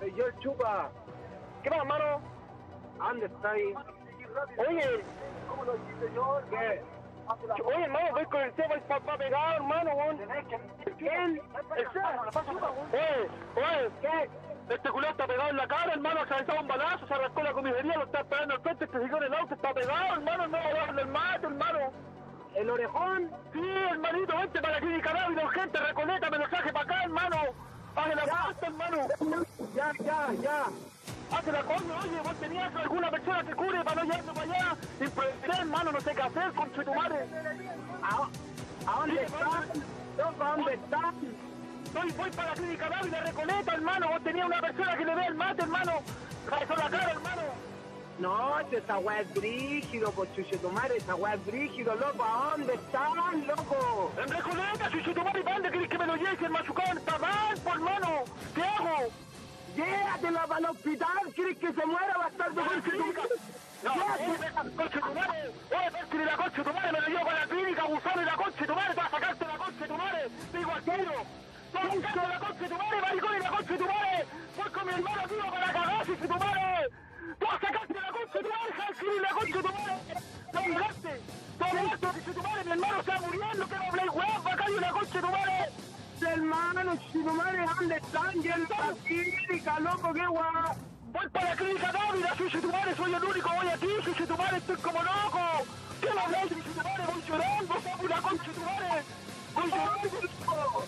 El chupa. ¿Qué pasa, hermano? ¿Dónde está ahí? Oye, ¿cómo lo dice, señor? ¿Qué? Oye, hermano, voy con el tema el papá pegado, hermano, weón. ¿Quién? El Oye, oye, ¿qué? Este culé está pegado en la cara, hermano, se ha echado un balazo, se arrancó la comisaría, lo está esperando al frente, este en el auto, está pegado, hermano, no va a darle el mate, hermano. ¿El orejón? Sí, hermanito, vente para la clínica rápido, urgente, recoleta, me lo traje para acá, hermano. Haz la puerta, hermano. Ya, ya, ya. Haz la coño, oye, vos tenías alguna persona que cure para no llevarme para allá. Impresionante, hermano, no sé qué hacer, con tu madre. ¿A, ¿A dónde están? ¿A dónde están? Voy, voy para la clínica rápida, recoleta, hermano. Vos tenías una persona que le dé el mate, hermano. Cabezó la cara, hermano. No, esa weá es brígido, por chuchetumare, esa weá es brígido, loco, ¿a dónde están, loco? En Recoleta, chuchetumare, ¿para dónde querés que me lo lleve? El machucado está mal, por hermano, ¿qué hago? Llévatelo para el hospital, ¿quieres que se muera bastardo con chuchetumare? No, coche tu madre, oye, Percy de la coche tu madre, me lo llevo para la clínica, abusado de la coche tu madre, para sacarte la coche tu madre, digo al tiro. Sacarte la coche tu madre, maricón y la coche tu madre, voy con mi hermano, tío, para cagar, si tu madre. Están? ¡Qué guay! Voy para la clínica soy el único, voy aquí, soy estoy como loco. ¿Qué no habláis de tu madre? Voy llorando, sapo la concha de tu madre. Voy llorando.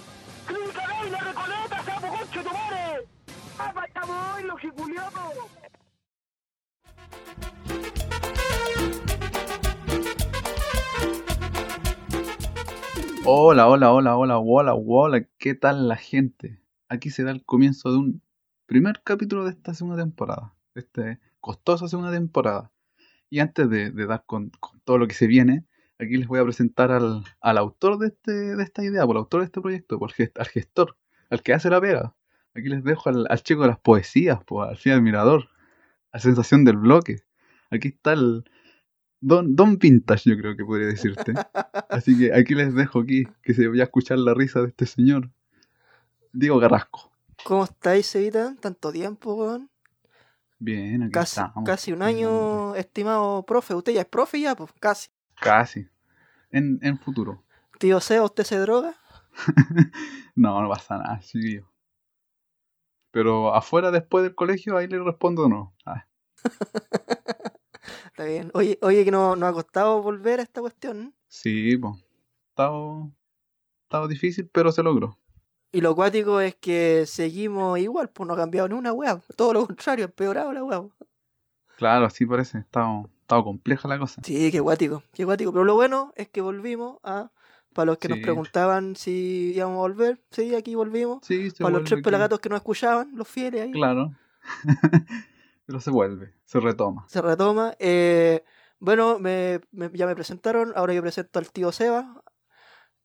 Clínica Dávila, Recoleta, sapo concha de tu madre. ¡Ah! Hola, hola, hola, hola, hola, hola, ¿qué tal la gente? Aquí se da el comienzo de un primer capítulo de esta segunda temporada, de esta costosa segunda temporada. Y antes de, de dar con, con, todo lo que se viene, aquí les voy a presentar al, al autor de, este, de esta idea, por el autor de este proyecto, por gest, al gestor, al que hace la pega. Aquí les dejo al, al chico de las poesías, al fin admirador, la sensación del bloque. Aquí está el Don, Don Vintage, yo creo que podría decirte. Así que aquí les dejo aquí, que se vaya a escuchar la risa de este señor. Diego Carrasco. ¿Cómo estáis, Evita? ¿Tanto tiempo, weón? Bien, aquí casi, estamos. Casi un año, estimado profe. ¿Usted ya es profe ya? Pues casi. Casi. En, en futuro. Tío Seba, ¿usted se droga? no, no pasa nada, chiquillo. Pero afuera, después del colegio, ahí le respondo no. Ah. Está bien. Oye, oye que nos no ha costado volver a esta cuestión. Sí, pues. Estaba, estaba difícil, pero se logró. Y lo cuático es que seguimos igual, pues no ha cambiado ni una weá. Todo lo contrario, empeorado la weá. Claro, así parece. Estaba, estaba compleja la cosa. Sí, qué guático, qué guático. Pero lo bueno es que volvimos a. Para los que sí. nos preguntaban si íbamos a volver, sí, aquí volvimos. Sí, Para los tres pelagatos que nos escuchaban, los fieles ahí. Claro. Pero se vuelve, se retoma. Se retoma. Eh, bueno, me, me, ya me presentaron, ahora yo presento al tío Seba,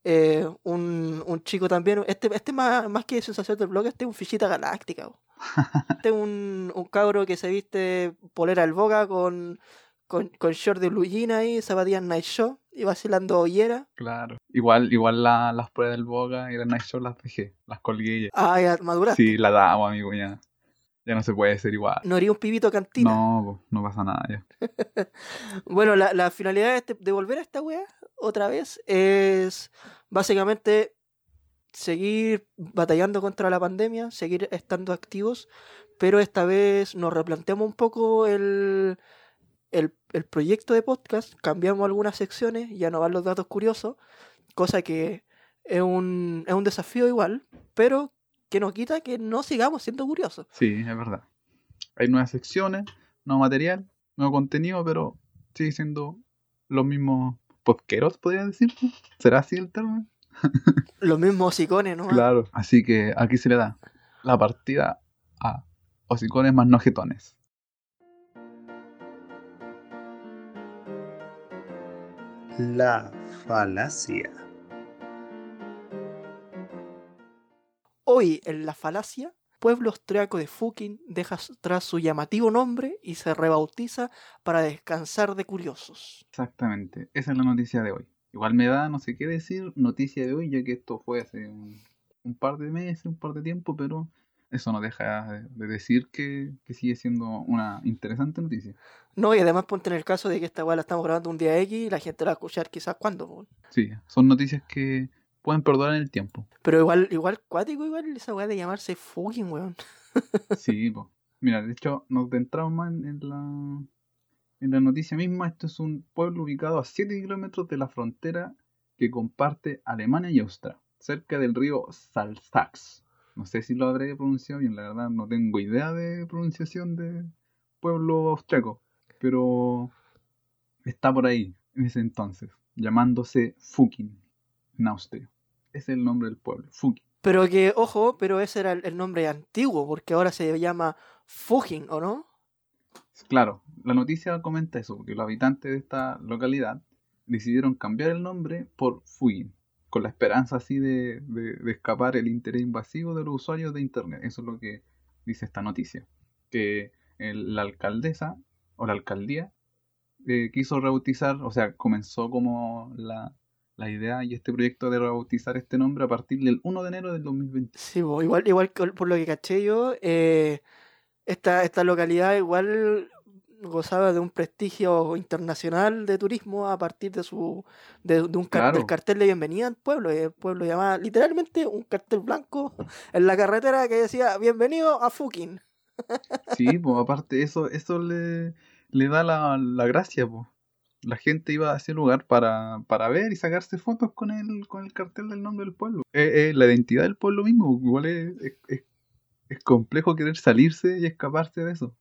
eh, un, un, chico también, este, este más, más que sensación del blog, este es un fichita galáctica. este es un, un cabro que se viste polera al boca con, con, con short de Lugina ahí, zapatillas Night Show y vacilando hoyera. Claro. Igual, igual la, las pruebas del boca y las Night Show las dejé, las colgué ya. Ah, ya maduraste. Sí, la damos, amigo, ya. Ya no se puede ser igual. ¿No haría un pibito cantina? No, no pasa nada ya. bueno, la, la finalidad de, este, de, volver a esta wea otra vez es básicamente seguir batallando contra la pandemia, seguir estando activos, pero esta vez nos replanteamos un poco el, el, proyecto de podcast, cambiamos algunas secciones, ya no van los datos curiosos, cosa que es un, es un desafío igual, pero que nos quita que no sigamos siendo curiosos. Sí, es verdad. Hay nuevas secciones, nuevo material, nuevo contenido, pero sigue siendo los mismos podqueros, podría decir. ¿Será así el término? los mismos hocicones, ¿no? Claro. Así que aquí se le da la partida a hocicones más nojetones. La falacia. Hoy en la falacia, pueblo austriaco de Fukin deja atrás su llamativo nombre y se rebautiza para descansar de curiosos. Exactamente, esa es la noticia de hoy. Igual me da no sé qué decir noticia de hoy, ya que esto fue hace un, un par de meses, un par de tiempo, pero eso no deja de, de decir que, que sigue siendo una interesante noticia. No, y además ponte en el caso de que esta weá la estamos grabando un día X y la gente la va a escuchar quizás cuando. Sí, son noticias que pueden perdurar en el tiempo. Pero igual, igual cuático, igual esa weá de llamarse fucking weón. Sí, po. Mira, de hecho, nos adentramos más en, la, en la noticia misma. Esto es un pueblo ubicado a 7 kilómetros de la frontera que comparte Alemania y Austria, cerca del río Salzach. No sé si lo habré pronunciado bien, la verdad no tengo idea de pronunciación de pueblo austriaco, pero está por ahí en ese entonces, llamándose Fukin, en Austria. Es el nombre del pueblo, Fukin. Pero que, ojo, pero ese era el, el nombre antiguo, porque ahora se llama Fugin, ¿o no? Claro, la noticia comenta eso, porque los habitantes de esta localidad decidieron cambiar el nombre por Fuyin, con la esperanza así de, de- de escapar el interés invasivo de los usuarios de Internet. Eso es lo que dice esta noticia. Que el- la alcaldesa o la alcaldía eh, quiso rebautizar, o sea, comenzó como la, la idea y este proyecto de rebautizar este nombre a partir del 1 de enero del 2020. Sí, igual, igual por lo que caché yo, eh, esta, esta localidad igual gozaba de un prestigio internacional de turismo a partir de su de, de un del cartel de bienvenida al pueblo. y El pueblo llamaba literalmente un cartel blanco en la carretera que decía bienvenido a Fukin. Sí, pues aparte eso, eso le, le da la, la gracia, pues. La gente iba a ese lugar para, para ver y sacarse fotos con el, con el cartel del nombre del pueblo. Eh, eh, la identidad del pueblo mismo, igual es, es, es- es complejo querer salirse y escaparse de eso.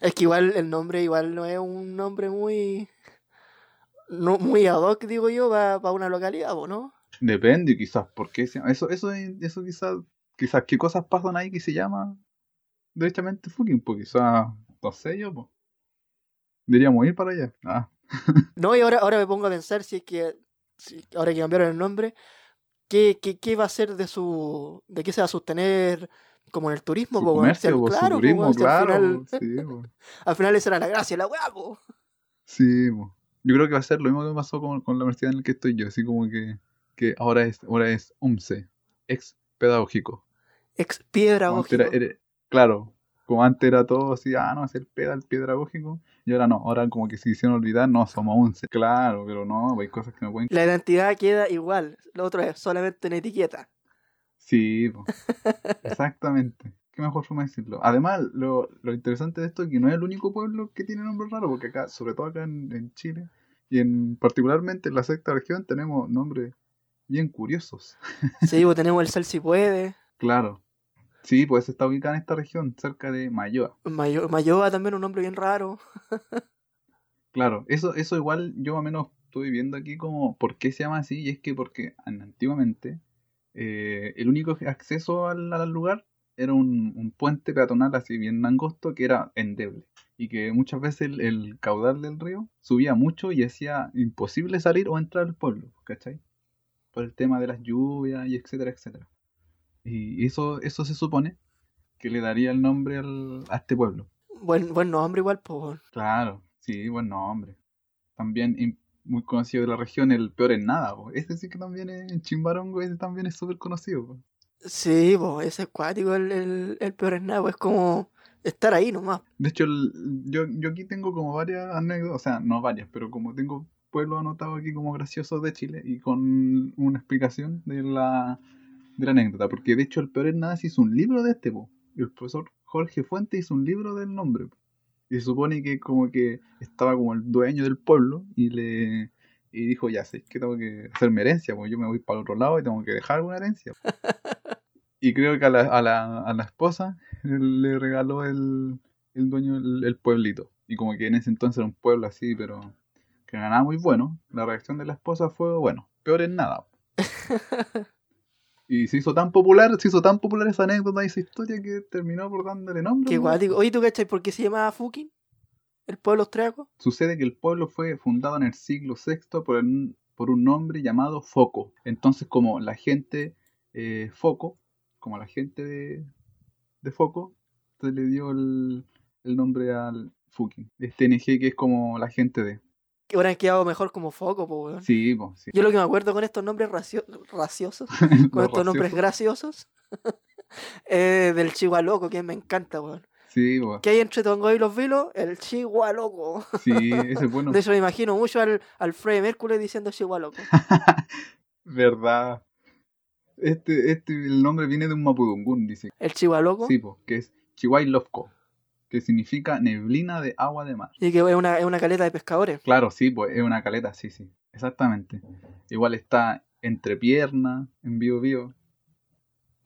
Es que igual el nombre igual no es un nombre muy no, muy ad hoc, digo yo, para una localidad, ¿no? Depende, quizás, porque eso, eso, es- eso quizás, quizás qué cosas pasan ahí que se llama derechamente fucking, pues quizás, no sé yo, pues. Deberíamos ir para allá. Ah, No, y ahora, ahora me pongo a pensar si es que, si- ahora que cambiaron el nombre, ¿qué, qué, qué va a ser de su, de qué se va a sostener como en el turismo, su po, comercio, claro, turismo, si al claro, final, sí, al final esa era la gracia, la weá. Sí, po. yo creo que va a ser lo mismo que me pasó con, con la universidad en la que estoy yo, así como que, que ahora es, ahora es UMCE, ex pedagógico. Ex antes era- era- claro, como antes era todo así, ah, no, es el peda, el pedagógico, y ahora no, ahora como que se hicieron olvidar, no, somos UMCE. Claro, pero no, hay cosas que no pueden... La identidad queda igual, lo otro es solamente una etiqueta. Sí, exactamente. Qué mejor forma de decirlo. Además, lo, lo interesante de esto es que no es el único pueblo que tiene nombre raro, porque acá, sobre todo acá en, en Chile, y en particularmente en la sexta región, tenemos nombres bien curiosos. Sí, pues tenemos el Sal si puede, Claro. Sí, pues está ubicada en esta región, cerca de Mayoa. Mayo, Mayoa también un nombre bien raro. Claro, eso, eso igual yo más o menos estuve viendo aquí como por qué se llama así, y es que porque an- antiguamente eh, el único acceso al, al lugar era un, un puente peatonal así bien angosto que era endeble, y que muchas veces el, el caudal del río subía mucho y hacía imposible salir o entrar al pueblo, ¿cachai? Por el tema de las lluvias y etcétera, etcétera. Y eso, eso se supone que le daría el nombre al, a este pueblo. Buen, buen nombre igual, pues. Claro, sí, buen nombre. También muy conocido de la región, el peor en nada. po. Ese sí que también es en Chimbarongo, ese también es súper conocido. po. Sí, pues ese es cuático, el, el, el peor es nada, pues es como estar ahí nomás. De hecho, el- yo, yo aquí tengo como varias anécdotas, o sea, no varias, pero como tengo pueblos anotados aquí como graciosos de Chile y con una explicación de la, de la anécdota. Porque de hecho, el peor en nada se hizo un libro de este, po. El profesor Jorge Fuente hizo un libro del nombre. po. Y se supone que como que estaba como el dueño del pueblo y le y dijo, ya sé, que tengo que hacerme herencia, pues yo me voy para otro lado y tengo que dejar una herencia. Y creo que a la, a la, a la esposa le regaló el, el dueño el, el pueblito. Y como que en ese entonces era un pueblo así, pero que nada muy bueno. La reacción de la esposa fue, bueno, peor en nada. Y se hizo tan popular, se hizo tan popular esa anécdota y esa historia que terminó por dándole nombre. Qué ¿no? cuático. Oye, ¿tú cachai por qué se llamaba Fukin? ¿El pueblo austriaco? Sucede que el pueblo fue fundado en el siglo VI por, el- por un nombre llamado Foco. Entonces, como la gente eh, Foco, como la gente de, de Foco, se le dio el, el nombre al Fuking. Este NG que es como la gente de. Que ahora han quedado mejor como foco, pues, weón. Sí, sí. Yo lo que me acuerdo con estos nombres racio- raciosos, con estos nombres raciosos. graciosos, Eh, del Chihuahua loco, que me encanta, weón. Sí, po. ¿Qué hay entre Tongo y los Vilos? El Chihuahua loco. Sí, ese es bueno. De eso me imagino mucho al, al Freddie Mercury diciendo Chihuahua loco. Verdad. Este, este, el nombre viene de un mapudungún, dice. El Chihuahua loco. Sí, po, que es Chihuahua que significa neblina de agua de mar. Y que es una, es una caleta de pescadores. Claro, sí, pues es una caleta, sí, sí, exactamente. Igual está entre pierna, en Bio Bio.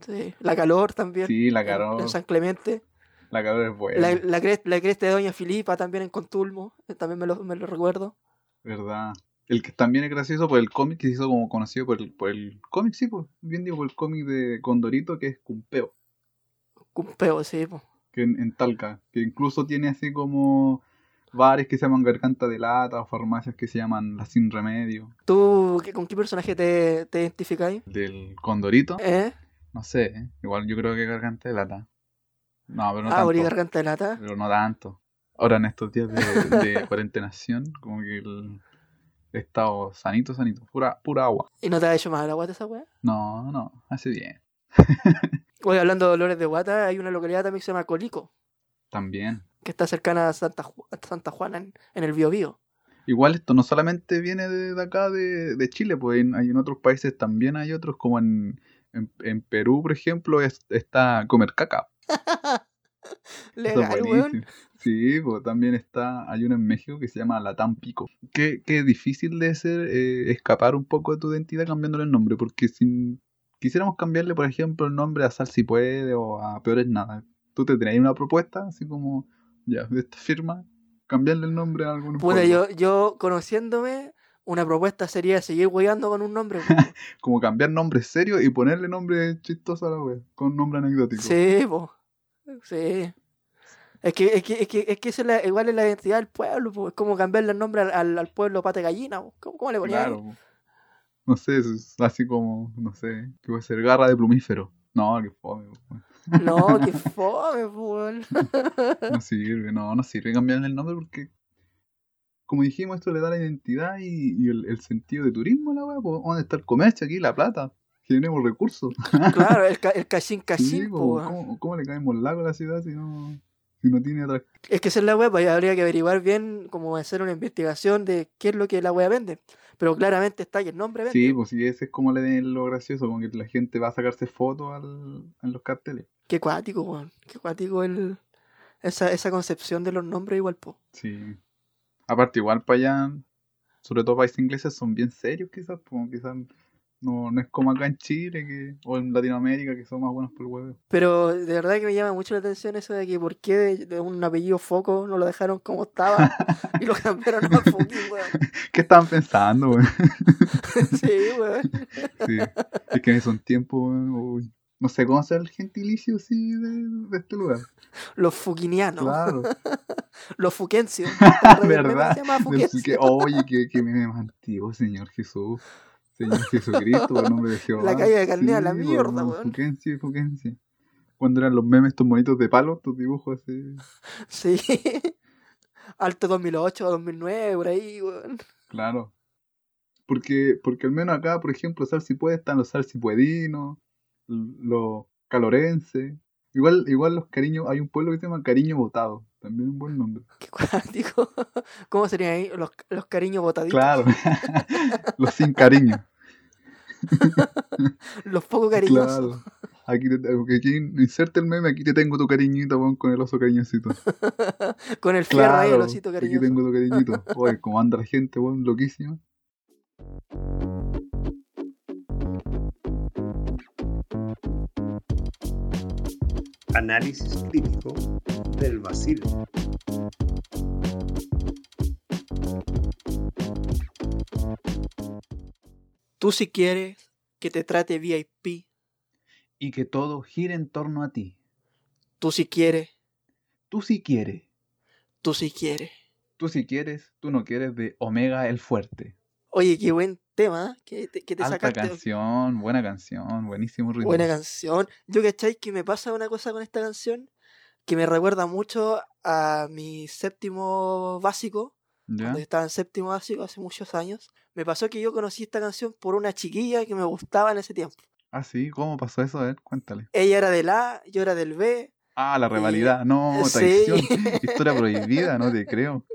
Sí. La calor también. Sí, la calor, En San Clemente. la calor es buena, La, la, crest- la cresta de Doña Filipa también en Contulmo. eh, También me lo, me lo recuerdo. ¿verdad? El que también es gracioso por el cómic que se hizo como conocido por el, por el cómic, sí, pues, bien digo, por el cómic de Condorito que es Cumpeo, Cumpeo, sí. po. Que en, en Talca, que incluso tiene así como bares que se llaman Garganta de Lata o farmacias que se llaman La Sin Remedio. ¿Tú qué- con qué personaje te, te identificáis? Del Condorito, ¿Eh? no sé, ¿eh? igual yo creo que Garganta de Lata. No, pero no ah, tanto. Garganta de Lata. Pero no tanto. Ahora en estos días de, de cuarentenación, como que el he estado sanito, sanito. Pura, pura agua. ¿Y no te ha hecho mal la guata esa weá? No, no, hace bien. Hoy hablando de dolores de guata, hay una localidad también que se llama Colico, También. que está cercana a Santa, Ju- a Santa Juana en, en el Biobío. Igual esto no solamente viene de, de acá, de, de Chile, pues en- hay en otros países también hay otros, como en, en, en Perú, por ejemplo, es- está comer caca. Legal, weón. Sí, pues también está, hay uno en México que se llama Latam Pico. Qué, qué difícil de ser eh, escapar un poco de tu identidad cambiándole el nombre, porque si quisiéramos cambiarle, por ejemplo, el nombre a Sal si puede o a Peores Nada, tú te traías una propuesta, así como, ya, de esta firma, cambiarle el nombre a algún Puta, yo, yo conociéndome, una propuesta sería seguir weyando con un nombre. Como cambiar nombre serio y ponerle nombre chistoso a la web, con nombre anecdótico. sí, po. Sí. Es que, es que, es que, es que esa es la- igual es la identidad del pueblo, po. es como cambiarle el nombre al, pueblo pata gallina. po. ¿Cómo, cómo le ponías? Claro. po. No sé, es así como, no sé, que puede ser garra de plumífero. No, que fome. po. No, que fome, weón. No sirve, no, no sirve cambiarle el nombre porque, como dijimos, esto le da la identidad y, y el, el sentido de turismo a la weá. pues, ¿Dónde está el comercio aquí, la plata? Generemos recursos. Claro, el, ca- el cachín Sí, cachín, po, po, weón. ¿cómo, cómo le caemos lago a la ciudad si no, si no tiene atractivo? Es que esa es la web, habría que averiguar bien, como hacer una investigación de qué es lo que la web vende. Pero claramente está ahí el nombre. Sí, pues sí, ese es como le den lo gracioso, como que la gente va a sacarse fotos al, en los carteles. Qué cuático, weón. Qué cuático el, esa, esa concepción de los nombres igual, po. Sí. Aparte, igual para allá, sobre todo países ingleses, son bien serios quizás, como quizás no, no es como acá en Chile que, o en Latinoamérica que son más buenos por el huevo. Pero de verdad que me llama mucho la atención eso de que por qué de, de un apellido Foco no lo dejaron como estaba y lo cambiaron a Fucking, weón. ¿Qué estaban pensando, weón? Sí, weón. Sí. Es que en esos tiempos, weón, uy, no sé cómo hacer el gentilicio así de, de este lugar. Los fuquinianos, Claro, los fuquencios. ¿Verdad? Se llama fuquencio. que, oye, que, que me más antiguo, Señor Jesús. Señor Jesucristo, por el nombre de Jehová. La calle de Carnea, la Sí, mierda, weón, y Fuquencia. Cuando eran los memes estos bonitos de palo, estos dibujos así. Sí. Alto 2008, 2009, por ahí, weón. Claro. Porque, porque al menos acá, por ejemplo, sal si puede, están los salsipuedinos, los calorenses. Igual, igual los cariños, hay un pueblo que se llama Cariño Botado. También un buen nombre. Qué cuático. ¿Cómo serían ahí los, los cariños botaditos? Claro. los sin cariño. Los poco cariñosos. Claro. Aquí, te, aquí inserte el meme, aquí te tengo tu cariñito, weón, con el oso cariñosito. Con el fierro ahí, el osito aquí cariñoso. tengo tu cariñito. Oye, cómo anda la gente, weón, loquísima. Análisis crítico del vacío. Tú si quieres que te trate VIP, Y que todo gire en torno a ti. tú si quieres, Tú si quieres. tú si quieres. Tú si quieres, tú no quieres de Omega el Fuerte. Oye, qué buen tema, que te, que te Alta sacaste. canción, buena canción, buenísimo ritmo. Buena canción. Yo, ¿cachai? Que me pasa una cosa con esta canción que me recuerda mucho a mi séptimo básico, ¿Ya? cuando estaba en séptimo básico hace muchos años. Me pasó que yo conocí esta canción por una chiquilla que me gustaba en ese tiempo. Ah, sí, ¿cómo pasó eso? A ver, cuéntale. Ella era del A, yo era del B. Ah, la rivalidad. No, sí. traición. Historia prohibida, no te creo.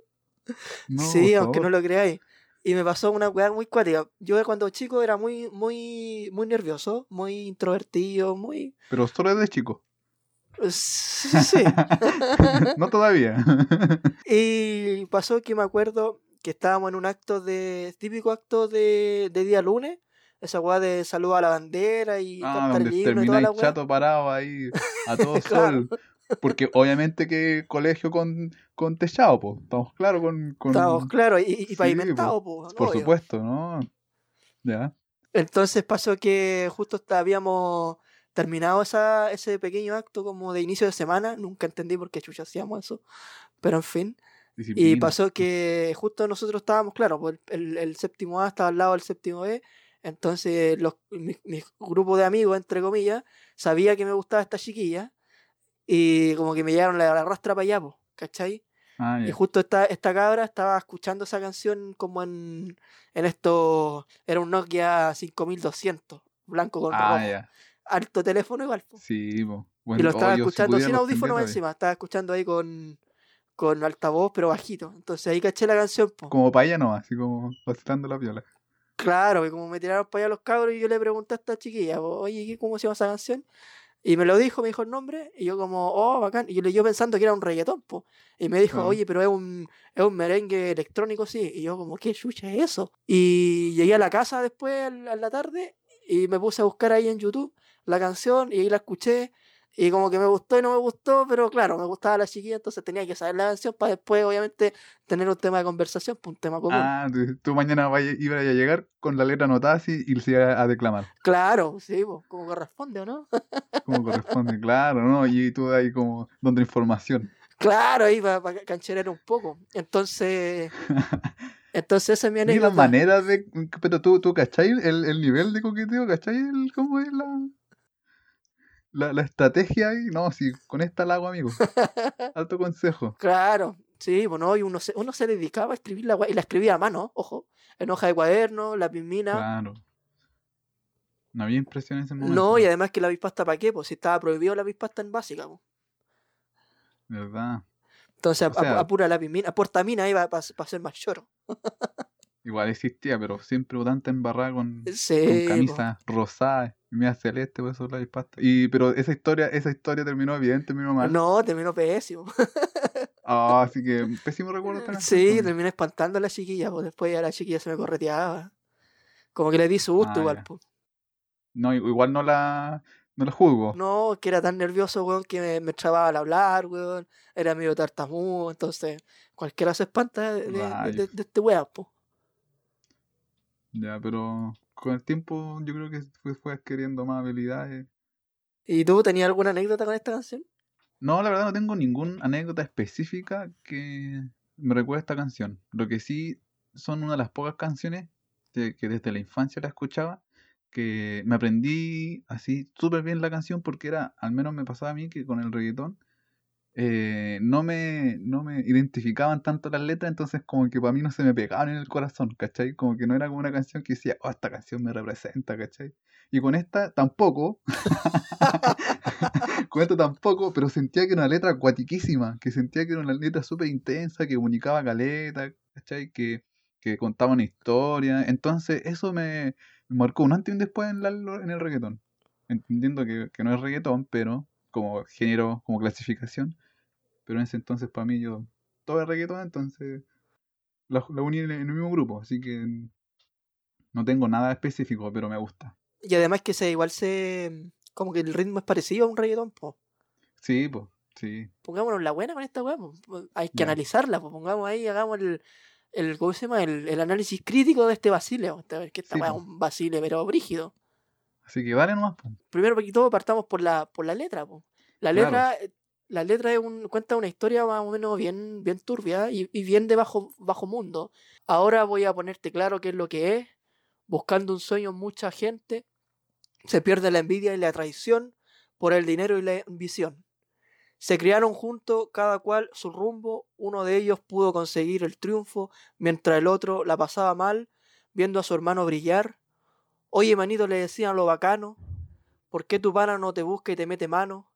No, sí, aunque no lo creáis. Y me pasó una weá muy cuática. Yo cuando chico era muy, muy, muy nervioso, muy introvertido, muy. Pero solo desde chico. Sí. no todavía. y pasó que me acuerdo que estábamos en un acto de. típico acto de, de día lunes. Esa weá de salud a la bandera y Ah, cantar el donde y toda la weá. chato parado ahí a todo Claro. sol. Porque obviamente que colegio con, con techado, pues. Estamos claros con, con- Estábamos claro, y, y Sí, pavimentado, po, Por obvio. supuesto, ¿no? Ya. Entonces pasó que justo habíamos terminado esa, ese pequeño acto como de inicio de semana. Nunca entendí por qué chucha hacíamos eso. Pero en fin. Y disciplina. pasó que justo nosotros estábamos, claro, pues el, el séptimo A estaba al lado del séptimo B. Entonces los, mi, mi grupo de amigos, entre comillas, sabía que me gustaba esta chiquilla. Y como que me llevaron la, la rastra para allá, po, ¿cachai? Ah, Y justo esta, esta cabra estaba escuchando esa canción como en, en esto, era un Nokia 5200, blanco con Ah, rojo. Alto teléfono igual. po. Sí, po. y lo estaba oh, si escuchando sin los audífono tendría encima, estaba escuchando ahí con, con altavoz, pero bajito. Entonces ahí caché la canción. po. Como para ella no, así como vacilando la viola. Claro, que como me tiraron para allá los cabros y yo le pregunté a esta chiquilla, oye, ¿qué- ¿cómo se llama esa canción? Y me lo dijo, me dijo el nombre, y yo como, oh, bacán. Y yo, pensando que era un reggaetón, po. Y me dijo, oye, pero es un, es un merengue electrónico, sí. Y yo como, ¿qué chucha es eso? Y llegué a la casa después, a la tarde, y me puse a buscar ahí en YouTube la canción, y ahí la escuché. Y como que me gustó y no me gustó, pero claro, me gustaba la chiquilla, entonces tenía que saber la canción para después, obviamente, tener un tema de conversación, pues un tema común. Ah, tú, mañana ibas a llegar con la letra anotada así y se iba a declamar. Claro, sí, po, como corresponde, ¿o no? Como corresponde, claro, ¿no? Y tú ahí como dando información. Claro, ahí para cancherear un poco. Entonces, entonces esa es mi Ni las anécdota. maneras de. Pero tú, tú ¿cachai? El, el nivel de coqueteo, ¿cachai? El, ¿Cómo es la, la. La estrategia ahí? No, si con esta la hago, amigo. Alto consejo. Claro, sí, bueno, y uno se, uno se dedicaba a escribir la y la escribía a mano, ojo, en hoja de cuaderno, la pismina. Claro. No había impresión en ese momento. No, y además que la bispasta para qué, pues si estaba prohibido la bispasta en básica, pues. ¿Verdad? Entonces, O sea- a- apura la pismina, portamina ahí para ser más choro. Igual existía, pero siempre tanta embarrada con, Sí, con po. camisa rosada y media celeste, por eso la bispasta. Y, pero esa historia, esa historia terminó bien, terminó mal. No, terminó pésimo. Ah, así que pésimo recuerdo canción, Sí, entonces. terminé espantando a la chiquilla, pues después ya la chiquilla se me correteaba. Como que le di su gusto Ah, igual, pues. No, igual no la, no la juzgo. No, que era tan nervioso, weón, que me, me trababa al hablar, weón. Era medio tartamudo, entonces cualquiera se espanta de, de- de- de- este weón, po. Ya, pero con el tiempo yo creo que fue, fue adquiriendo más habilidades. ¿Y tú tenías alguna anécdota con esta canción? No, la verdad no tengo ninguna anécdota específica que me recuerde esta canción. Lo que sí son una de las pocas canciones de- que desde la infancia la escuchaba, que me aprendí así súper bien la canción porque era, al menos me pasaba a mí que con el reggaetón, eh, no me, no me identificaban tanto las letras, entonces como que para mí no se me pegaban en el corazón, ¿cachai? Como que no era como una canción que decía, oh, esta canción me representa, ¿cachai? Y con esta tampoco, con esta tampoco, pero sentía que era una letra acuatiquísima, que sentía que era una letra súper intensa, que comunicaba caleta, ¿cachai? Que, que contaba una historia, entonces eso me, marcó un antes y un después en, la- en el reggaetón, entendiendo que, que no es reggaetón, pero como género, como clasificación, pero en ese entonces para mí yo, todo es reggaetón, entonces la, la uní en el, el mismo grupo, así que no tengo nada específico, pero me gusta. Y además que se igual se... Como que el ritmo es parecido a un reggaetón, po. Sí, pues, sí. Pongámonos la buena con esta weá, po. Hay que analizarla, po. Pongamos ahí, hagamos el... el ¿Cómo se llama? El, el análisis crítico de este Basile. po. Esta- Que esta Sí, weá es po. un Basile, pero brígido. Así que dale nomás, primero que todo partamos por la por la letra po. la letra eh, la letra es un, cuenta una historia más o menos bien bien turbia y, y bien de bajo bajo mundo. Ahora voy a ponerte claro qué es lo que es. Buscando un sueño mucha gente se pierde la envidia y la traición por el dinero y la ambición. Se criaron juntos cada cual su rumbo. Uno de ellos pudo conseguir el triunfo mientras el otro la pasaba mal viendo a su hermano brillar Oye, manito, le decían lo bacano. ¿por qué tu pana no te busca y te mete mano?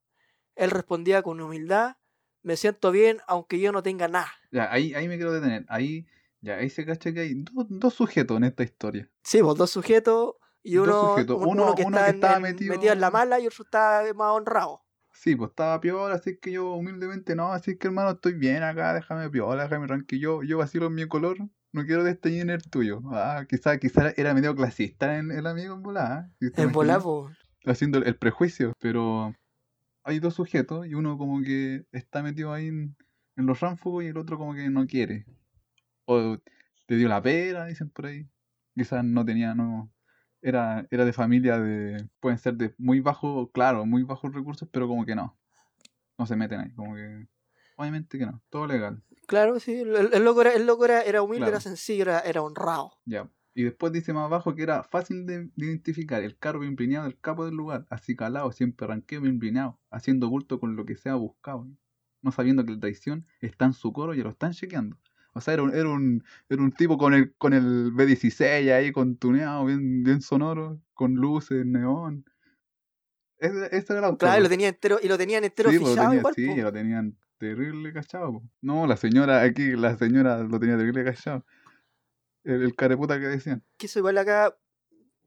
Él respondía con humildad, me siento bien aunque yo no tenga nada. Ya, ahí, ahí me quiero detener. Ahí, ya, ahí se cacha que hay dos, dos sujetos en esta historia. Sí, pues dos sujetos y Dos uno, sujetos. un- Uno- uno que uno está, que estaba en- metido- metido en la mala y otro está más honrado. Sí, pues estaba piola, así que yo humildemente no, así que hermano estoy bien acá, déjame piola, déjame tranqui, yo, yo vacilo en mi color, no quiero desteñir en el tuyo. Ah, quizá, quizá era medio clasista en el amigo en. ¿eh? ¿Te En. Haciendo el, el prejuicio, pero hay dos sujetos y uno como que está metido ahí en, en los ránfugos y el otro como que no quiere. O te dio la pera, dicen por ahí. Quizás no tenía, no. Era, era de familia de. Pueden ser de muy bajo, claro, muy bajos recursos, pero como que no. No se meten ahí, como que. Obviamente que no, todo legal. Claro, sí, el, el loco, era, el loco era, era humilde, Claro. era sencillo, era, era honrado. Ya. Y después dice más abajo que era fácil de, de identificar el carro bien blineado del capo del lugar, así calado, siempre ranqueo bien blineado, haciendo bulto con lo que sea buscado, no sabiendo que la traición está en su coro y lo están chequeando. O sea, era un, era un, era un tipo con el, con el B16 ahí, con tuneado, bien, bien sonoro, con luces, neón. Ese era. Claro, y lo tenía entero, y lo tenían entero Sí, lo fichado tenía- igual. sí, po. lo tenían terrible cachado. po. No, la señora aquí, la señora lo tenía terrible cachado. El, el careputa que decían. que eso igual acá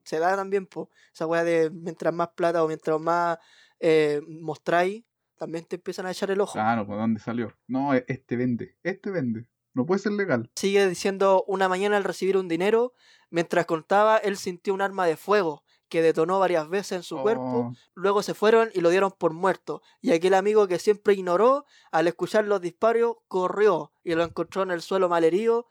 se da también, po. esa weá de mientras más plata o mientras más eh, mostráis, también te empiezan a echar el ojo. Claro, ¿por dónde salió? No, e- este vende, este vende. No puede ser legal. Sigue diciendo, una mañana al recibir un dinero, mientras contaba, él sintió un arma de fuego que detonó varias veces en su cuerpo, Oh, luego se fueron y lo dieron por muerto. Y aquel amigo que siempre ignoró, al escuchar los disparos, corrió y lo encontró en el suelo malherido,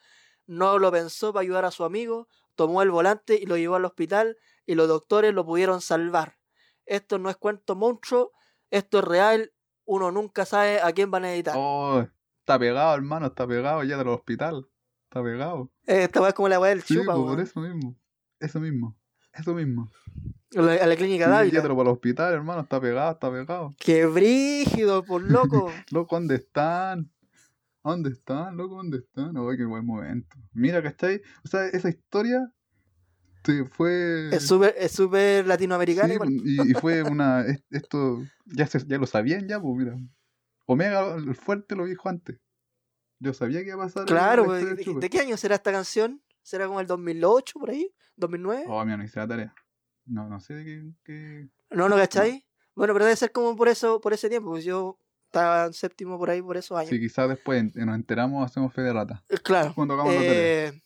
no lo pensó para ayudar a su amigo, tomó el volante y lo llevó al hospital y los doctores lo pudieron salvar. Esto no es cuento monstruo, esto es real, uno nunca sabe a quién van a editar. oh, está pegado, hermano, está pegado ya del hospital. Está pegado. Eh, Esta weá es como la weá del Sí, chupa, por eso mismo. Eso mismo. Eso mismo. A la, a la clínica llévatelo para el hospital, hermano, está pegado, está pegado. ¡Qué brígido, por loco! Loco, ¿dónde están? ¿Dónde están, loco? ¿Dónde están? Oh, qué buen momento. Mira, ¿cachai? O sea, esa historia sí, fue... es súper es Sí, igual. y, y fue una. es- Esto ya, se, ya lo sabían, ya, pues mira. Omega, el fuerte, lo dijo antes. Yo sabía que iba a pasar. Claro, ¿de, del Chupe. de qué año será esta canción? ¿Será como el 2008 por ahí? ¿2009? Oh, mira, no hice la tarea. No, no sé de qué. qué- No, ¿no cachai? Bueno, pero debe ser como por eso, por ese tiempo, pues yo estaba en séptimo por ahí por esos años. Si quizás después nos enteramos, hacemos fe de rata. Eh, Claro. Cuando hagamos. Eh,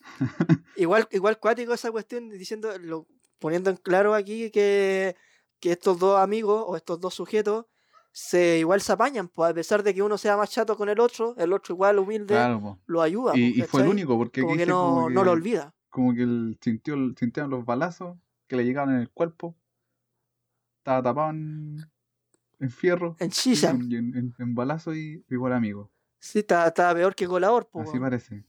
igual, igual cuático esa cuestión, diciendo, lo- poniendo en claro aquí que, que estos dos amigos o estos dos sujetos se igual se apañan, pues a pesar de que uno sea más chato con el otro, el otro igual humilde Claro, lo ayuda. Y, pues, y fue el único, porque Como que no, como que, no lo olvida. como que sintió, sintieron los balazos que le llegaban en el cuerpo. Estaba tapado en, en fierro. En y Shisha. en, balazo y igual amigo. Sí, estaba, estaba peor que colador, pues. Así parece.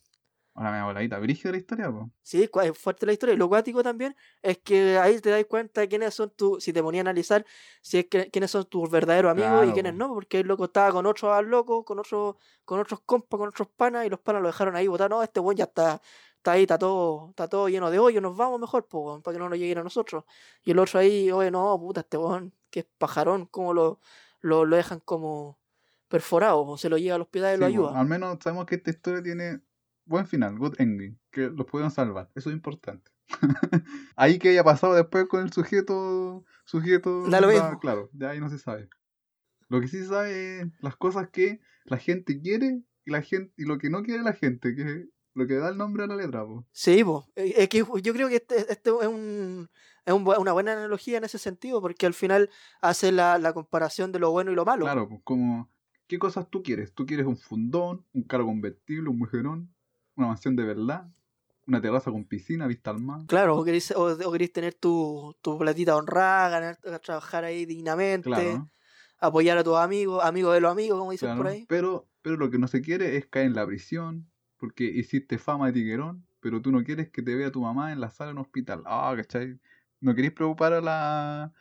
Ahora me hago la guita. Brígida la historia, po. Sí, es fuerte la historia. Y lo cuático también es que ahí te das cuenta de quiénes son tus, si te ponía a analizar, si es que quiénes son tus verdaderos amigos y quiénes po. no, porque el loco estaba con otros al loco, con otros, con otros compas, con otros panas, y los panas lo dejaron ahí botar, no, este weón ya está, está ahí, está todo, está todo lleno de hoyo, nos vamos mejor, weón, para que no nos lleguen a nosotros. Y el otro ahí, oye, no, puta, este weón, que es pajarón, como lo, lo, lo dejan como perforado, o se lo lleva al hospital y lo Sí, po, ayuda. Al menos sabemos que esta historia tiene buen final, good ending, que los pudieron salvar. Eso es importante. ahí que haya pasado después con el sujeto, sujeto, Da lo da- mismo. claro, de ahí no se sabe. Lo que sí se sabe es las cosas que la gente quiere y la gente y lo que no quiere la gente, que es lo que da el nombre a la letra, po. Sí, po. Eh, es que yo creo que este, este es, un, es un una buena analogía en ese sentido, porque al final hace la, la comparación de lo bueno y lo malo. Claro, pues como ¿qué cosas tú quieres? ¿Tú quieres un fundón, un carro convertible, un mujerón, una mansión de verdad, una terraza con piscina, vista al mar? Claro, o querés, o, o querés tener tu, tu platita honrada, ganar, trabajar ahí dignamente, Claro, ¿no? apoyar a tus amigos, amigos de los amigos, como dicen Claro, por ahí. Pero, pero lo que no se quiere es caer en la prisión, porque hiciste fama de tiguerón, pero tú no quieres que te vea tu mamá en la sala de un hospital. Ah, ¿cachai? No querés preocupar a la,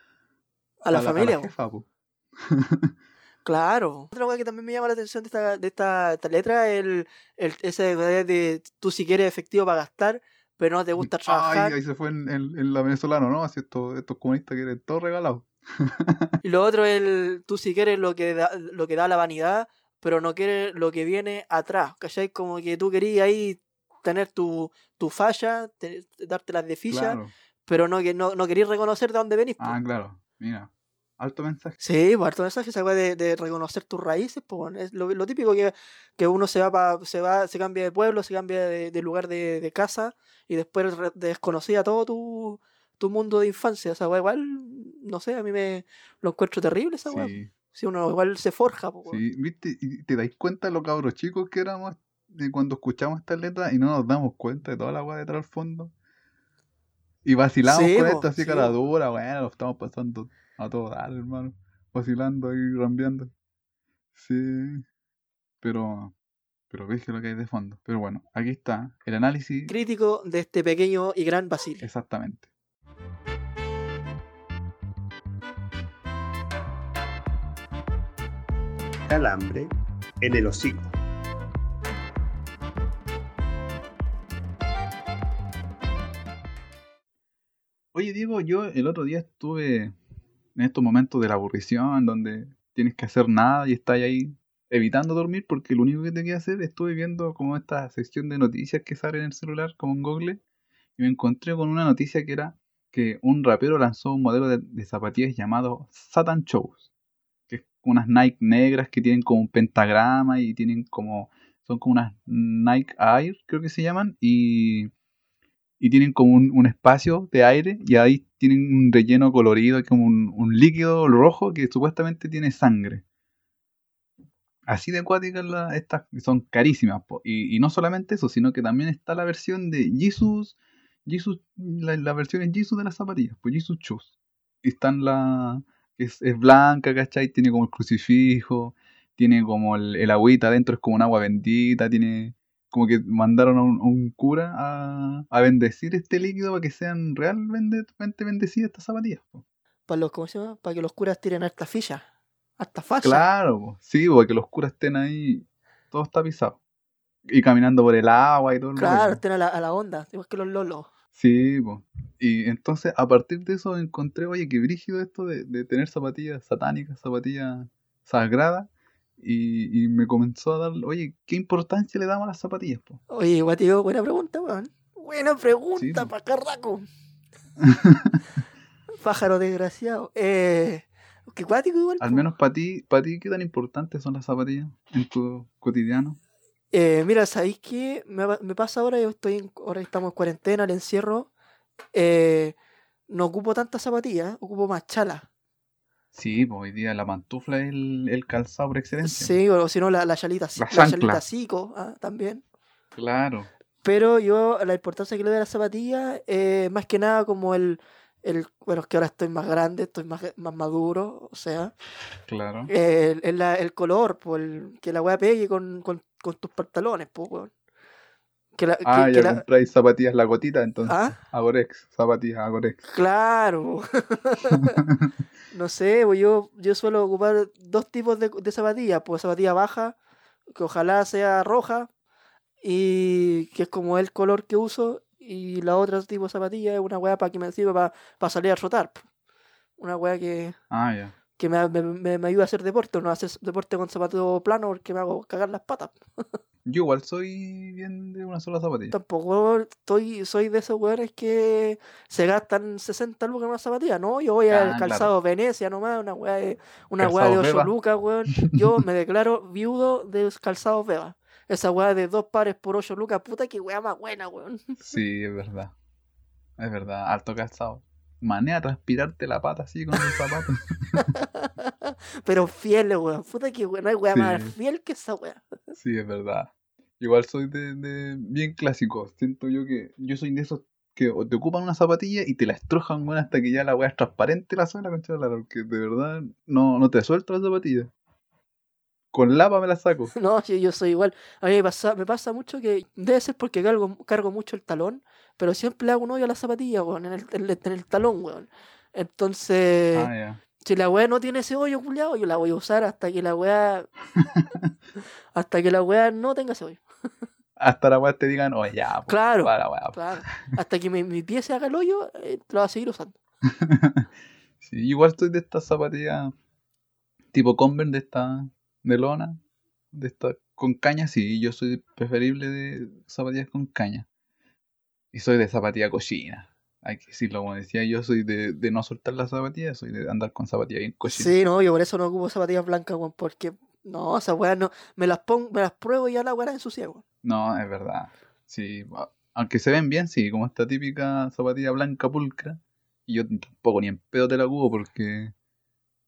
A la familia. jefa, po. Claro. Otra cosa que también me llama la atención de esta, de esta, esta letra es el, el, ese de, de tú si quieres efectivo para gastar, pero no te gusta trabajar. Ay, ahí se fue en, en- en la venezolana, ¿no? Así estos, estos comunistas quieren todo regalado. Y lo otro es el, tú si quieres lo que da, lo que da la vanidad, pero no quieres lo que viene atrás, ¿cachai? Como que tú querías ahí tener tu, tu falla, te- darte las de ficha, Claro. pero no, que no, no querías reconocer de dónde venís. Ah, claro. Mira. Alto mensaje. Sí, pues harto mensaje esa de, de reconocer tus raíces, pues es lo, lo típico que, que uno se va pa- se va, se cambia de pueblo, se cambia de, de lugar de, de casa y después desconocía todo tu, tu mundo de infancia. Esa weá igual, no sé, a mí me lo encuentro terrible esa weá. Sí, Si uno igual se forja, sí. ¿Viste? Y te dais cuenta lo cabros chicos que éramos de cuando escuchamos estas letras y no nos damos cuenta de toda la weá detrás del fondo. Y vacilamos Sí, con po, esto así sí, cara po. dura, bueno, lo estamos pasando a todo dar, hermano. Vacilando y rambeando. Sí. Pero. Pero ves que lo que hay de fondo. Pero bueno, aquí está el análisis. Crítico de este pequeño y gran Basilio. Exactamente. Calambre en el hocico. Oye, Diego, yo el otro día estuve en estos momentos de la aburrición, donde tienes que hacer nada y estás ahí evitando dormir porque lo único que te queda hacer, estuve viendo como esta sección de noticias que sale en el celular, como en Google, y me encontré con una noticia que era que un rapero lanzó un modelo de, de zapatillas llamado Satan Shows, que es unas Nike negras que tienen como un pentagrama y tienen como, son como unas Nike Air, creo que se llaman, y y tienen como un, un espacio de aire y ahí tienen un relleno colorido, como un, un líquido rojo que supuestamente tiene sangre. Así de acuáticas estas, son carísimas. Y, y no solamente eso, sino que también está la versión de Jesus, Jesus la, la versión en Jesus de las zapatillas, pues Jesus Shoes. Están la, es, es blanca, ¿cachai? Tiene como el crucifijo, tiene como el, el agüita adentro, es como un agua bendita, tiene como que mandaron a un, a un cura a, a bendecir este líquido para que sean realmente bendecidas estas zapatillas. po. Para los, ¿cómo se llama? Para que los curas tiren harta ficha. Harta falla. Claro, po. sí, porque los curas estén ahí todo tapizado. Y caminando por el agua y todo Claro, estén a la, a la onda, igual que los lolos. Sí, po. y entonces a partir de eso encontré, oye, qué brígido esto de, de tener zapatillas satánicas, zapatillas sagradas. Y, y me comenzó a dar, oye, ¿qué importancia le damos a las zapatillas? Po? Oye, guatio, buena pregunta, weón. Buena pregunta, Sí, pacarraco. Pájaro desgraciado. Eh, qué cuático igual. Al po. menos para ti, para ti, ¿qué tan importantes son las zapatillas en tu cotidiano? Eh, mira, ¿sabéis qué me, pasa ahora? Yo estoy en- ahora estamos en cuarentena, el encierro. eh, no ocupo tantas zapatillas, ocupo más chalas. Sí, pues hoy día la pantufla es el, el calzado por excelencia. Sí, o si no, la, la chalita, La la chalita cico, ah, también. Claro. Pero yo, la importancia que le doy a la zapatilla, eh, más que nada como el, el, bueno, es que ahora estoy más grande, estoy más, más maduro, o sea, Claro. el, el, el color, pues, el- que la weá pegue con, con, con tus pantalones, pues, weón. Que la, que- Ah, que ya la- compráis zapatillas la gotita, entonces. ¿Ah? Agorex, zapatillas Agorex. Claro. no sé, pues yo, yo suelo ocupar dos tipos de, de zapatillas, pues zapatilla baja, que ojalá sea roja, y que es como el color que uso, y la otra tipo de zapatilla es una weá para que me sirva para salir a trotar. po. Una weá que, Ah, ya. que me, me, me- me ayuda a hacer deporte, no hacer deporte con zapato plano porque me hago cagar las patas. Yo igual soy bien de una sola zapatilla. Tampoco estoy, soy de esos weones que se gastan 60 lucas en una zapatilla, ¿no? Yo voy al Ah, calzado Venecia nomás, una weá de, una weá Calzado de 8 Beba. lucas, weón. Yo me declaro viudo de los calzados Beba. Esa weá de dos pares por 8 lucas, puta que weá más buena, weón. Sí, es verdad. Es verdad, alto calzado. Manera de transpirarte la pata así con el zapato. Pero fiel, weón. Puta que weón, no hay weá más fiel que esa weá. Sí, es verdad. Igual soy de, de bien clásico. Siento yo que yo soy de esos que te ocupan una zapatilla y te la estrujan weón, hasta que ya la weá es transparente la suela, concha de porque de verdad no, no te suelto la zapatilla. Con lapa me la saco. No, sí, yo soy igual. A mí me pasa, me pasa mucho que debe ser porque cargo, cargo mucho el talón, pero siempre le hago un hoyo a la zapatilla, weón, en el, en el, en el talón, weón. Entonces, Ah, ya. Si la weá no tiene ese hoyo, culiado, yo la voy a usar hasta que la weá. hasta que la weá no tenga ese hoyo. Hasta la weá te digan, oye, ya, po, Claro, para la weá, po". Claro. Hasta que mi, mi pie se haga el hoyo, eh, lo va a seguir usando. Sí, igual estoy de estas zapatillas tipo Converse, de esta de lona, de esta con caña, sí, yo soy preferible de zapatillas con caña. Y soy de zapatilla cochina. Hay que decirlo, como decía, yo soy de, de no soltar las zapatillas, soy de andar con zapatillas bien cochinas. Sí, no, yo por eso no ocupo zapatillas blancas, weón, porque no, esas weas no, me las pongo, me las pruebo y ya la wea la ensucia, weón. No, es verdad. Sí, aunque se ven bien, sí, como esta típica zapatilla blanca pulcra. Y yo tampoco ni en pedo te la ocupo porque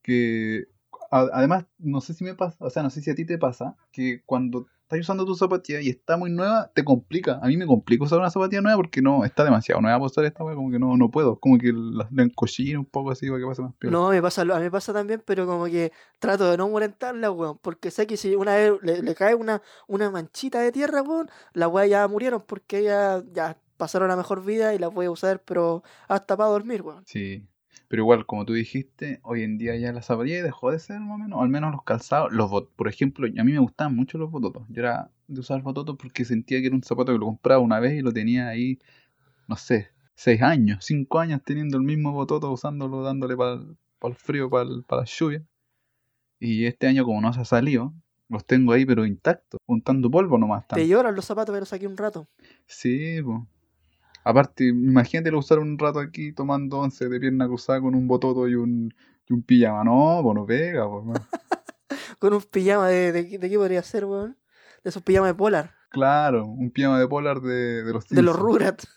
que además no sé si me pasa, o sea, no sé si a ti te pasa que cuando estás usando tu zapatilla y está muy nueva, te complica. A mí me complica usar una zapatilla nueva porque no, está demasiado nueva para usar esta wea, como que no, no puedo, como que la, la encochino un poco así para que pase más piola. No, me pasa, a mí me pasa también, pero como que trato de no molestarla, weón, porque sé que si una vez le, le cae una, una manchita de tierra, weón, las weas ya murieron porque ya, ya pasaron a mejor vida y las voy a usar, pero hasta para dormir, weón. Sí, pero igual, como tú dijiste, hoy en día ya la zapatilla dejó de ser más o menos, o al menos los calzados, los bot, por ejemplo, a mí me gustaban mucho los bototos. Yo era de usar bototos porque sentía que era un zapato que lo compraba una vez y lo tenía ahí, no sé, seis años, cinco años teniendo el mismo bototo, usándolo, dándole para el frío, para la lluvia. Y este año, como no se ha salido, los tengo ahí pero intactos, juntando polvo nomás. Te lloran los zapatos, pero saqué un rato. Sí, pues. Aparte, imagínate usar un rato aquí tomando once de pierna cruzada con un bototo y un, y un pijama. No, pues no pega, pues. Con un pijama de, de, de qué podría ser, weón. De esos pijamas de polar, Claro, un pijama de polar de, de los de los Simpsons. Rugrats.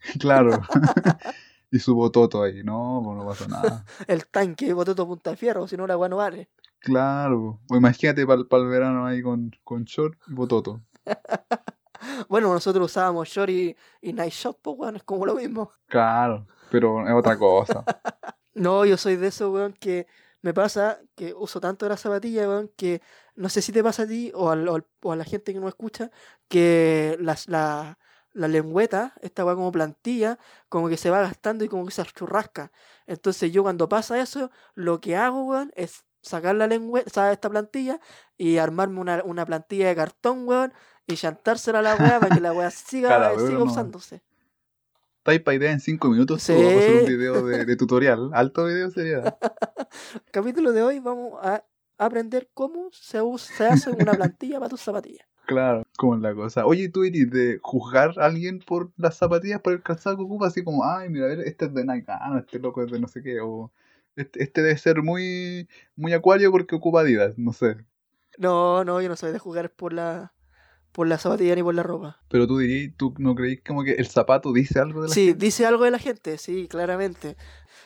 Claro. y su bototo ahí. No, pues no pasa nada. El tanque, bototo punta de fierro, si no la weá no vale. Claro. O imagínate para el verano ahí con, con short y bototo. Bueno, nosotros usábamos short y, y night shot, pues weón, es como lo mismo. Claro. Pero es otra cosa. No, yo soy de esos, weón, que me pasa que uso tanto la zapatilla, weón, que no sé si te pasa a ti o, al- a la gente que no escucha, que las, la, la lengüeta, esta weá como plantilla, como que se va gastando y como que se churrasca. Entonces yo cuando pasa eso, lo que hago, weón, es sacar la lengüeta, esta plantilla y armarme una, una plantilla de cartón, weón, y chantársela a la weá para que la weá siga, siga no. usándose. ¿Estáis para idea en cinco minutos? Sí. Vamos a hacer un video de, de tutorial. Alto video sería. capítulo de hoy vamos a aprender cómo se, hace una plantilla para tus zapatillas. Claro, como es la cosa. Oye, ¿tú eres de juzgar a alguien por las zapatillas, por el calzado que ocupa? Así como, ay, mira, a ver, este es de Nike, ah, no, este loco es de no sé qué, o este, este debe ser muy, muy acuario porque ocupa Adidas, no sé. No, no, yo no soy de jugar por la por la zapatilla ni por la ropa. Pero tú dirías, ¿tú no creís como que el zapato dice algo de la Sí, gente? dice algo de la gente, sí, claramente.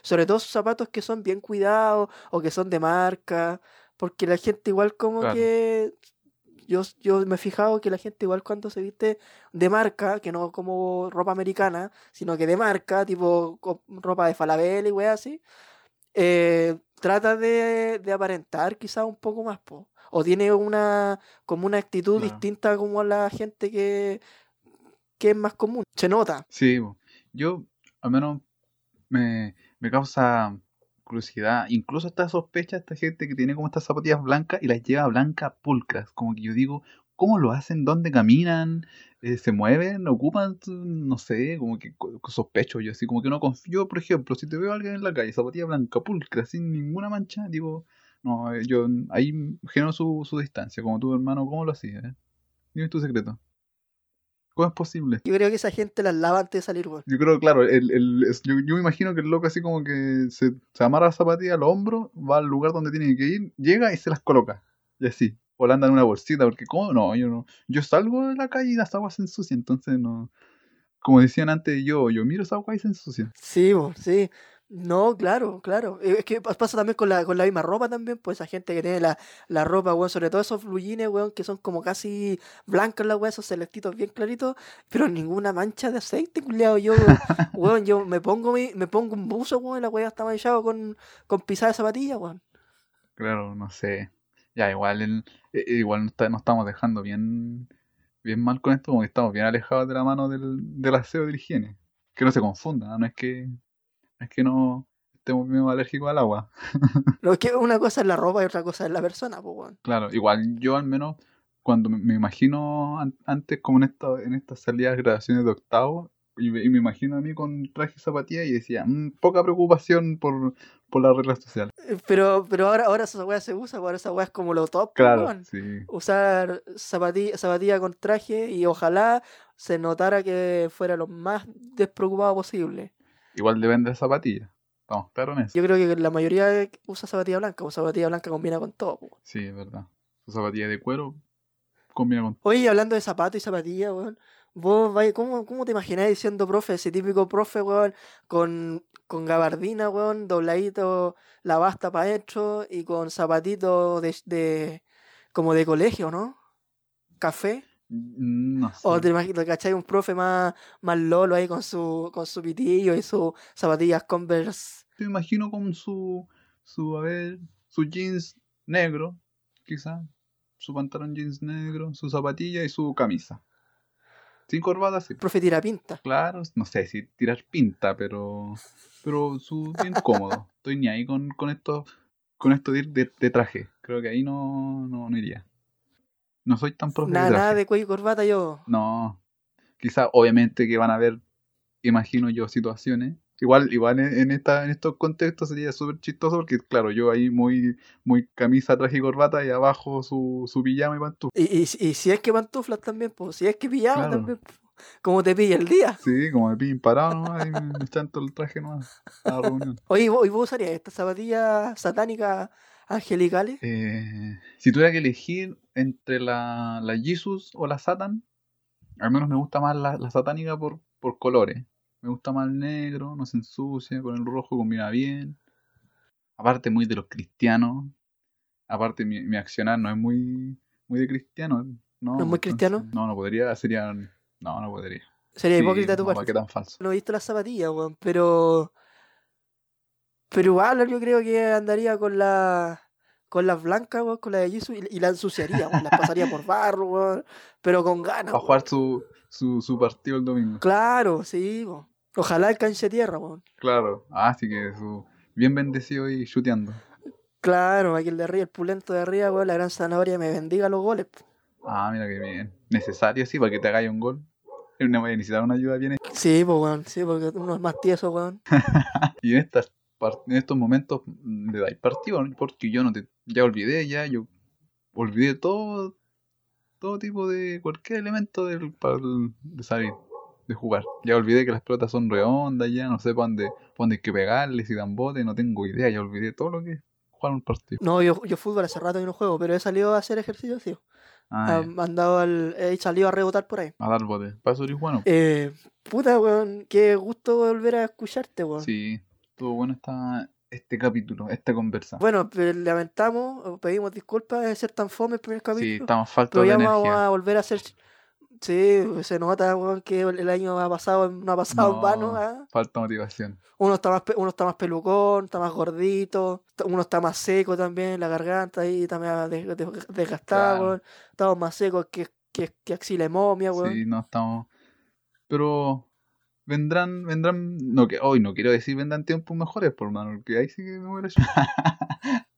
Sobre todo esos zapatos que son bien cuidados o que son de marca, porque la gente igual como Claro. que yo, yo me he fijado que la gente igual cuando se viste de marca, que no como ropa americana, sino que de marca, tipo ropa de Falabella y weas así, eh, trata de, de aparentar quizás un poco más, po. O tiene una como una actitud Claro. distinta como la gente que, que es más común. Se nota. Sí, yo al menos me, me causa curiosidad, incluso esta sospecha, esta gente que tiene como estas zapatillas blancas y las lleva blancas pulcras, como que yo digo, ¿cómo lo hacen? ¿Dónde caminan? Eh, ¿Se mueven? ¿Ocupan? No sé, como que sospecho yo, así como que no confío, por ejemplo, si te veo a alguien en la calle, zapatilla blanca pulcra, sin ninguna mancha, digo, no, eh, yo ahí genero su, su distancia, como tu hermano, ¿cómo lo hacías? eh? Dime tu secreto. ¿Cómo es posible? Yo creo que esa gente las lava antes de salir, weón. Yo creo, claro, el, el, yo, yo me imagino que el loco así como que se, se amarra la zapatilla al hombro, va al lugar donde tiene que ir, llega y se las coloca. Y así. O la anda en una bolsita, porque ¿cómo? No, yo no. Yo salgo de la calle y las aguas se ensucian, entonces no. Como decían antes, yo, yo miro esa agua y se ensucian. Sí, sí. No, claro, claro. Eh, Es que pas- pasa también con la, con la misma ropa también, pues esa gente que tiene la, la ropa, weón, sobre todo esos jeans, weón, que son como casi blancos las weón, esos celestitos bien claritos, pero ninguna mancha de aceite, culiado. Yo, weón, yo me pongo mi, me pongo un buzo, weón, y la weá está manchado con, con pisada de zapatilla, weón. Claro, no sé. Ya, igual, el, eh, eh, igual nos, está- nos estamos dejando bien, bien mal con esto, como que estamos bien alejados de la mano del, del aseo de la higiene. Que no se confunda, ¿no? es que, es que no estemos bien alérgicos al agua. No, es que una cosa es la ropa y otra cosa es la persona, pues, weón. Claro, igual yo al menos cuando me, imagino an- antes como en esta, en estas salidas grabaciones de octavo, Y, me- y me imagino a mí con traje y zapatilla y decía, "Mm, poca preocupación por, por la regla social. Eh, Pero, pero ahora, ahora esa weá se usa, ahora esa weá es como lo top, po, Claro, sí. Usar zapatilla, zapatilla con traje y ojalá se notara que fuera lo más despreocupado posible. Igual depende de zapatilla. Estamos claros en eso. Yo creo que la mayoría usa zapatilla blanca, o zapatilla blanca combina con todo. po. Sí, es verdad. Su zapatilla de cuero combina con... Oye, y hablando de zapatos y zapatillas, weón, vos vais, ¿cómo, ¿cómo te imagináis siendo profe? Ese típico profe, weón, con, con gabardina, weón, dobladito, la basta para adentro y con zapatitos de, de, como de colegio, ¿no? Café. Mm, No sé. O te imaginas, ¿cachai? Un profe más, más lolo ahí con su, con su pitillo y sus zapatillas Converse. Te imagino con su, su, a ver, su jeans negro, quizá, su pantalón jeans negro, su zapatilla y su camisa. Sin corbata, sí. Profe tira pinta. Claro, no sé si tirar pinta, pero pero su bien cómodo. Estoy ni ahí con, con esto con esto de de, de traje. Creo que ahí no, no, no iría. No soy tan profe de Nada, de cuello y corbata yo. No. Quizá, obviamente que van a haber, imagino yo, situaciones. Igual, igual en, esta, en estos contextos sería súper chistoso porque, claro, yo ahí muy, muy camisa, traje y corbata y abajo su, su pijama y pantufla. Y, y, y si es que pantuflas también, pues, si es que pijama Claro. también, po. como te pilla el día. Sí, como me pin parado nomás y me, me chanto el traje nomás a la reunión. Oye, ¿y vos, y vos usarías estas zapatillas satánicas angelicales? Eh, si tuviera que elegir entre la, la Jesus o la Satan, al menos me gusta más la, la satánica por, por colores. Me gusta más el negro, no se ensucia, con el rojo combina bien. Aparte muy de los cristianos. Aparte mi, mi accionar no es muy, muy de cristiano. No, ¿No es muy cristiano? No, no podría, sería... No, no podría. Sería Sí, hipócrita tu no, ¿para parte. qué tan falso? No he visto las zapatillas, weón, pero. Pero igual yo creo que andaría con la. Con las blancas, weón, con la de Jesus y, y la ensuciaría, weón. Las pasaría por barro, weón. Pero con ganas. Para jugar su, su, su partido el domingo. Claro, sí, weón. Ojalá alcance tierra, weón. Claro. Ah, así que su, bien bendecido y chuteando. Claro, aquí el de arriba, el pulento de arriba, weón, la gran zanahoria me bendiga los goles. Ah, mira que bien. Necesario, sí, para que te hagáis un gol. Necesitar una ayuda bien. Sí, pues, weón, sí, porque uno es más tieso, weón. Y en, estas, en estos momentos mm, le dais partido, ¿no? porque yo no te. Ya olvidé, ya, yo olvidé todo. Todo tipo de. cualquier elemento del, de salir, de jugar. Ya olvidé que las pelotas son redondas, ya no sé para dónde, dónde hay que pegarle, si dan bote, no tengo idea, ya olvidé todo lo que es jugar un partido. No, yo, yo fútbol hace rato que no juego, pero he salido a hacer ejercicio, sí. Ah, andado al, he salido a rebotar por ahí. a dar bote. Eres bueno. Eh, puta, weón, qué gusto volver a escucharte, weón. Sí, estuvo bueno esta, este capítulo, esta conversa. Bueno, lamentamos, pedimos disculpas de ser tan fome el primer Sí, capítulo. estamos faltos de ya vamos energía. a volver a hacer. Sí, se nota, que el año ha pasado, no ha pasado en vano. No, ¿ah? Falta motivación. Uno está más uno está más pelucón, está más gordito, uno está más seco también, la garganta ahí des- desgastada, Claro. Estamos más secos que, que, que axila momia, weón. Sí, no estamos. Pero vendrán, vendrán. No, que hoy no quiero decir vendrán tiempos mejores, por mano, porque ahí sí que me voy a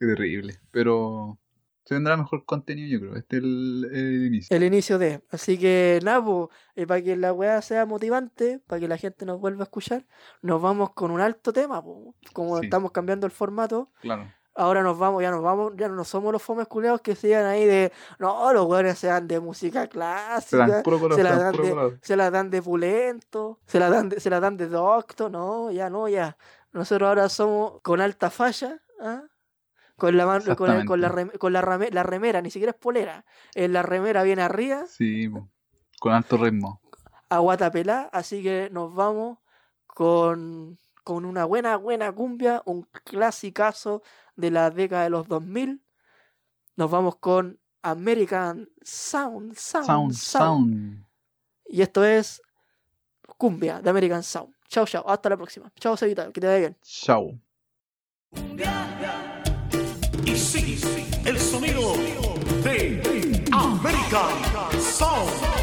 Qué terrible. Pero se vendrá mejor contenido, yo creo. Este es el, el inicio. El inicio de. Así que nada, po, eh, para que la weá sea motivante, para que la gente nos vuelva a escuchar, nos vamos con un alto tema, po. como Sí. estamos cambiando el formato. Claro. Ahora nos vamos, ya nos vamos, ya no somos los fomes culeados que sigan ahí de, no, los weones se dan de música Se clásica, se se la dan de, se la dan de pulento, se la dan de, se la dan de docto, no, ya no, ya. Nosotros ahora somos con alta falla, ¿ah? con la mano, con, el- con la, rem- con la, rame- la remera, ni siquiera es polera. En la remera viene arriba, Sí, con alto ritmo. a guatapelá, así que nos vamos con, con una buena, buena cumbia, un clasicazo de la década de los 2000. Nos vamos con American Sound, Sound, Sound, Sound. sound. Y esto es cumbia de American Sound. Chao, chao. Hasta la próxima. Chao, Cevita. Que te vaya bien. Chao. Y sí, el sonido de American Sound.